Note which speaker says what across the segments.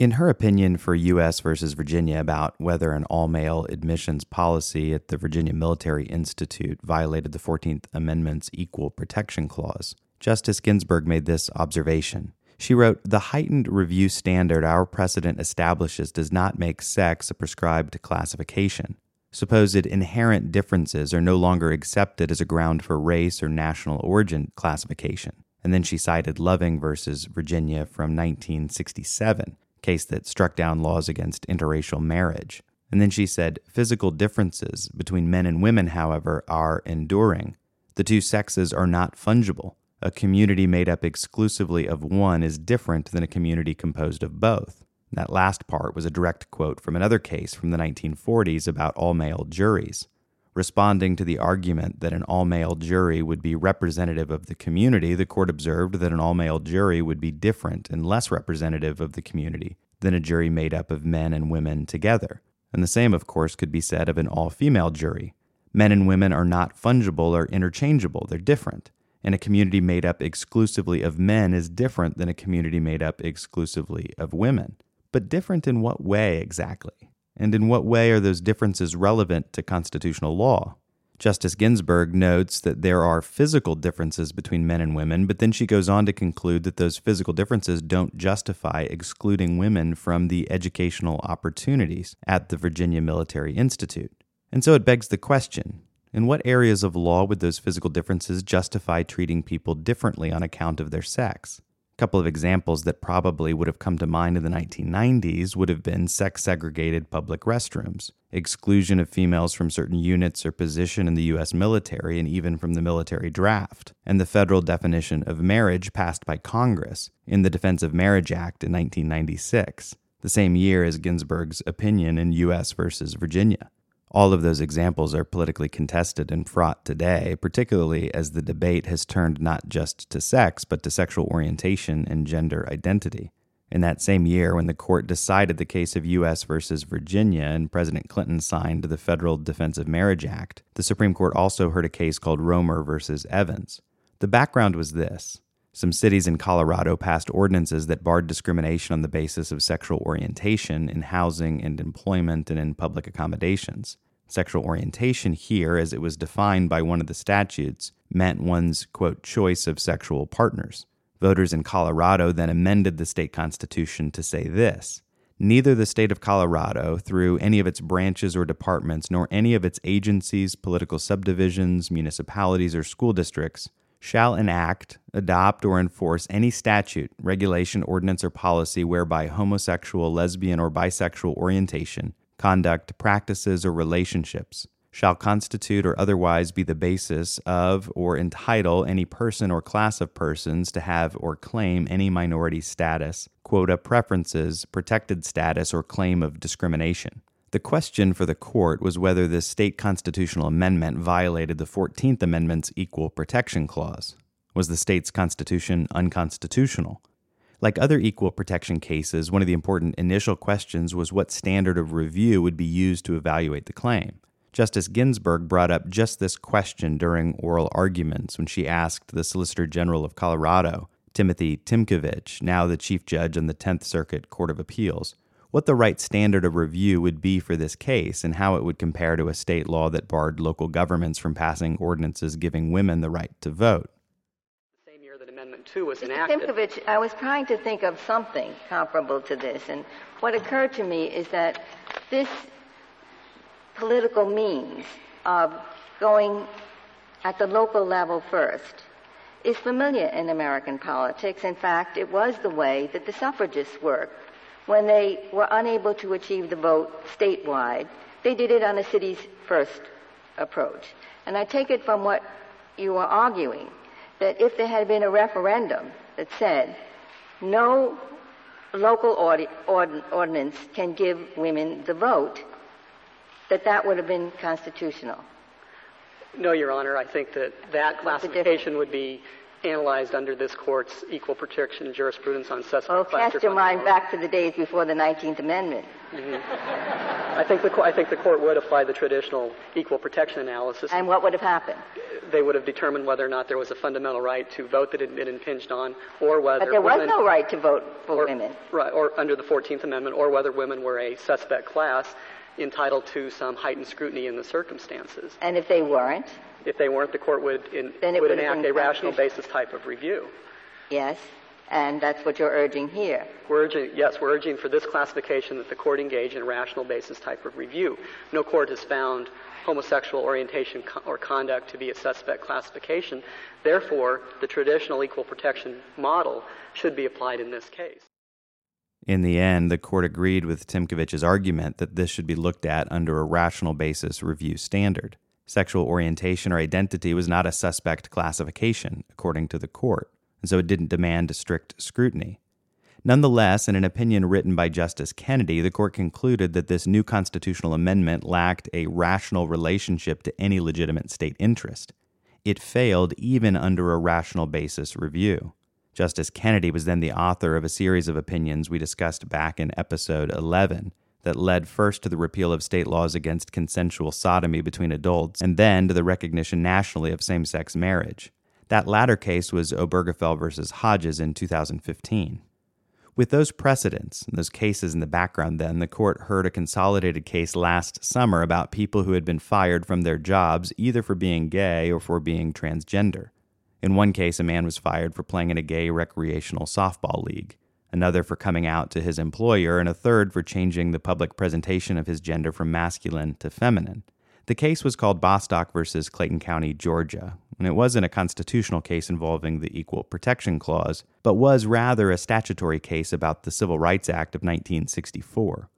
Speaker 1: In her opinion for U.S. versus Virginia about whether an all male admissions policy at the Virginia Military Institute violated the 14th Amendment's Equal Protection Clause, Justice Ginsburg made this observation. She wrote The heightened review standard our precedent establishes does not make sex a prescribed classification. Supposed inherent differences are no longer accepted as a ground for race or national origin classification. And then she cited Loving versus Virginia from 1967 case that struck down laws against interracial marriage. And then she said, physical differences between men and women, however, are enduring. The two sexes are not fungible. A community made up exclusively of one is different than a community composed of both. That last part was a direct quote from another case from the 1940s about all male juries. Responding to the argument that an all male jury would be representative of the community, the court observed that an all male jury would be different and less representative of the community than a jury made up of men and women together. And the same, of course, could be said of an all female jury. Men and women are not fungible or interchangeable, they're different. And a community made up exclusively of men is different than a community made up exclusively of women. But different in what way exactly? And in what way are those differences relevant to constitutional law? Justice Ginsburg notes that there are physical differences between men and women, but then she goes on to conclude that those physical differences don't justify excluding women from the educational opportunities at the Virginia Military Institute. And so it begs the question in what areas of law would those physical differences justify treating people differently on account of their sex? Couple of examples that probably would have come to mind in the 1990s would have been sex segregated public restrooms, exclusion of females from certain units or position in the U.S. military and even from the military draft, and the federal definition of marriage passed by Congress in the Defense of Marriage Act in 1996, the same year as Ginsburg's opinion in U.S. versus Virginia. All of those examples are politically contested and fraught today, particularly as the debate has turned not just to sex, but to sexual orientation and gender identity. In that same year, when the court decided the case of U.S. versus Virginia and President Clinton signed the Federal Defense of Marriage Act, the Supreme Court also heard a case called Romer versus Evans. The background was this some cities in Colorado passed ordinances that barred discrimination on the basis of sexual orientation in housing and employment and in public accommodations. Sexual orientation here, as it was defined by one of the statutes, meant one's, quote, choice of sexual partners. Voters in Colorado then amended the state constitution to say this Neither the state of Colorado, through any of its branches or departments, nor any of its agencies, political subdivisions, municipalities, or school districts, shall enact, adopt, or enforce any statute, regulation, ordinance, or policy whereby homosexual, lesbian, or bisexual orientation, conduct, practices, or relationships shall constitute or otherwise be the basis of or entitle any person or class of persons to have or claim any minority status, quota preferences, protected status, or claim of discrimination. The question for the court was whether this state constitutional amendment violated the 14th Amendment's Equal Protection Clause. Was the state's constitution unconstitutional? Like other equal protection cases, one of the important initial questions was what standard of review would be used to evaluate the claim. Justice Ginsburg brought up just this question during oral arguments when she asked the Solicitor General of Colorado, Timothy Tymkovich, now the Chief Judge on the Tenth Circuit Court of Appeals, what the right standard of review would be for this case and how it would compare to a state law that barred local governments from passing ordinances giving women the right to vote.
Speaker 2: The same year that Amendment 2 was enacted.
Speaker 3: Tymkovich, I was trying to think of something comparable to this, and what occurred to me is that this political means of going at the local level first is familiar in American politics. In fact, it was the way that the suffragists worked when they were unable to achieve the vote statewide, they did it on a city's first approach. And I take it from what you are arguing that if there had been a referendum that said no local ordi- ord- ordinance can give women the vote, that that would have been constitutional.
Speaker 2: No, Your Honor. I think that that classification would be analyzed under this court's equal protection jurisprudence on suspect class
Speaker 3: cast your mind back to the days before the 19th Amendment. Mm-hmm.
Speaker 2: I think the I think the court would apply the traditional equal protection analysis.
Speaker 3: And what would have happened?
Speaker 2: they would have determined whether or not there was a fundamental right to vote that had been impinged on, or whether
Speaker 3: But there was no right to vote for
Speaker 2: or,
Speaker 3: women.
Speaker 2: right, or under the 14th Amendment, or whether women were a suspect class entitled to some heightened scrutiny in the circumstances.
Speaker 3: And if they weren't,
Speaker 2: If they weren't, the court would, in,
Speaker 3: Then it
Speaker 2: would
Speaker 3: would
Speaker 2: enact a rational basis type of review.
Speaker 3: yes, and that's what you're urging here.
Speaker 2: We're urging, yes, we're urging for this classification that the court engage in a rational basis type of review. No court has found homosexual orientation co- or conduct to be a suspect classification. Therefore, the traditional equal protection model should be applied in this case.
Speaker 1: In the end, the court agreed with Tymkovich's argument that this should be looked at under a rational basis review standard. Sexual orientation or identity was not a suspect classification, according to the court, and so it didn't demand a strict scrutiny. Nonetheless, in an opinion written by Justice Kennedy, the court concluded that this new constitutional amendment lacked a rational relationship to any legitimate state interest. It failed even under a rational basis review. Justice Kennedy was then the author of a series of opinions we discussed back in episode 11 that led first to the repeal of state laws against consensual sodomy between adults and then to the recognition nationally of same sex marriage. That latter case was Obergefell versus Hodges in 2015. With those precedents and those cases in the background, then, the court heard a consolidated case last summer about people who had been fired from their jobs either for being gay or for being transgender. In one case, a man was fired for playing in a gay recreational softball league, another for coming out to his employer, and a third for changing the public presentation of his gender from masculine to feminine. The case was called Bostock versus Clayton County, Georgia, and it wasn't a constitutional case involving the Equal Protection Clause, but was rather a statutory case about the Civil Rights Act of 1964.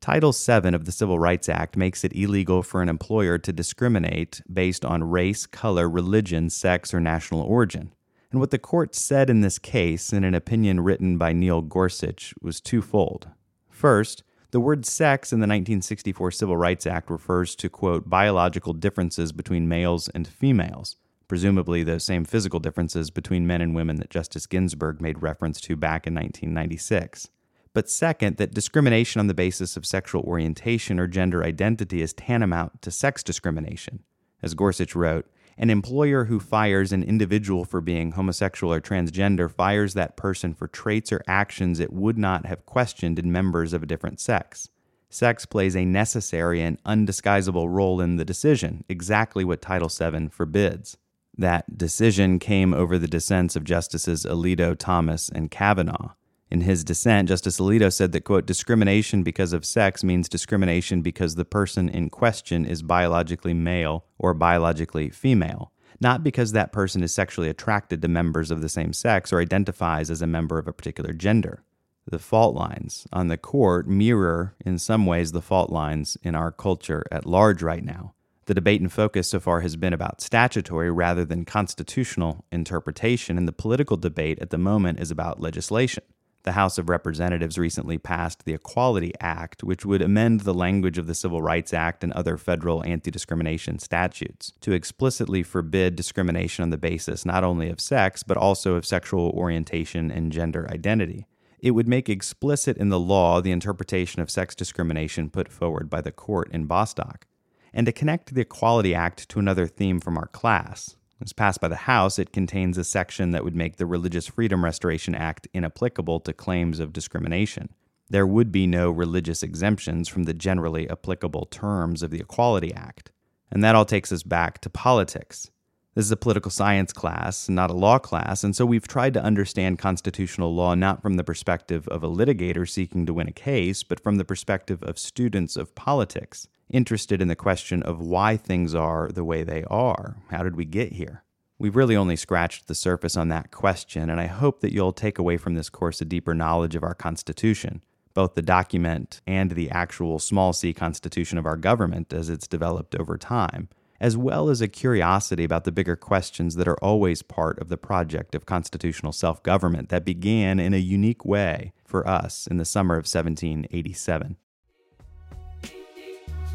Speaker 1: Title VII of the Civil Rights Act makes it illegal for an employer to discriminate based on race, color, religion, sex, or national origin. And what the court said in this case, in an opinion written by Neil Gorsuch, was twofold. First, the word sex in the 1964 Civil Rights Act refers to, quote, biological differences between males and females, presumably those same physical differences between men and women that Justice Ginsburg made reference to back in 1996. But second, that discrimination on the basis of sexual orientation or gender identity is tantamount to sex discrimination. As Gorsuch wrote, an employer who fires an individual for being homosexual or transgender fires that person for traits or actions it would not have questioned in members of a different sex. Sex plays a necessary and undisguisable role in the decision, exactly what Title VII forbids. That decision came over the dissents of Justices Alito, Thomas, and Kavanaugh. In his dissent, Justice Alito said that, quote, discrimination because of sex means discrimination because the person in question is biologically male or biologically female, not because that person is sexually attracted to members of the same sex or identifies as a member of a particular gender. The fault lines on the court mirror, in some ways, the fault lines in our culture at large right now. The debate and focus so far has been about statutory rather than constitutional interpretation, and the political debate at the moment is about legislation. The House of Representatives recently passed the Equality Act, which would amend the language of the Civil Rights Act and other federal anti discrimination statutes to explicitly forbid discrimination on the basis not only of sex, but also of sexual orientation and gender identity. It would make explicit in the law the interpretation of sex discrimination put forward by the court in Bostock. And to connect the Equality Act to another theme from our class, as passed by the House, it contains a section that would make the Religious Freedom Restoration Act inapplicable to claims of discrimination. There would be no religious exemptions from the generally applicable terms of the Equality Act. And that all takes us back to politics. This is a political science class, not a law class, and so we've tried to understand constitutional law not from the perspective of a litigator seeking to win a case, but from the perspective of students of politics, interested in the question of why things are the way they are. How did we get here? We've really only scratched the surface on that question, and I hope that you'll take away from this course a deeper knowledge of our Constitution, both the document and the actual small c Constitution of our government as it's developed over time as well as a curiosity about the bigger questions that are always part of the project of constitutional self government that began in a unique way for us in the summer of 1787.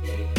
Speaker 1: Thank you.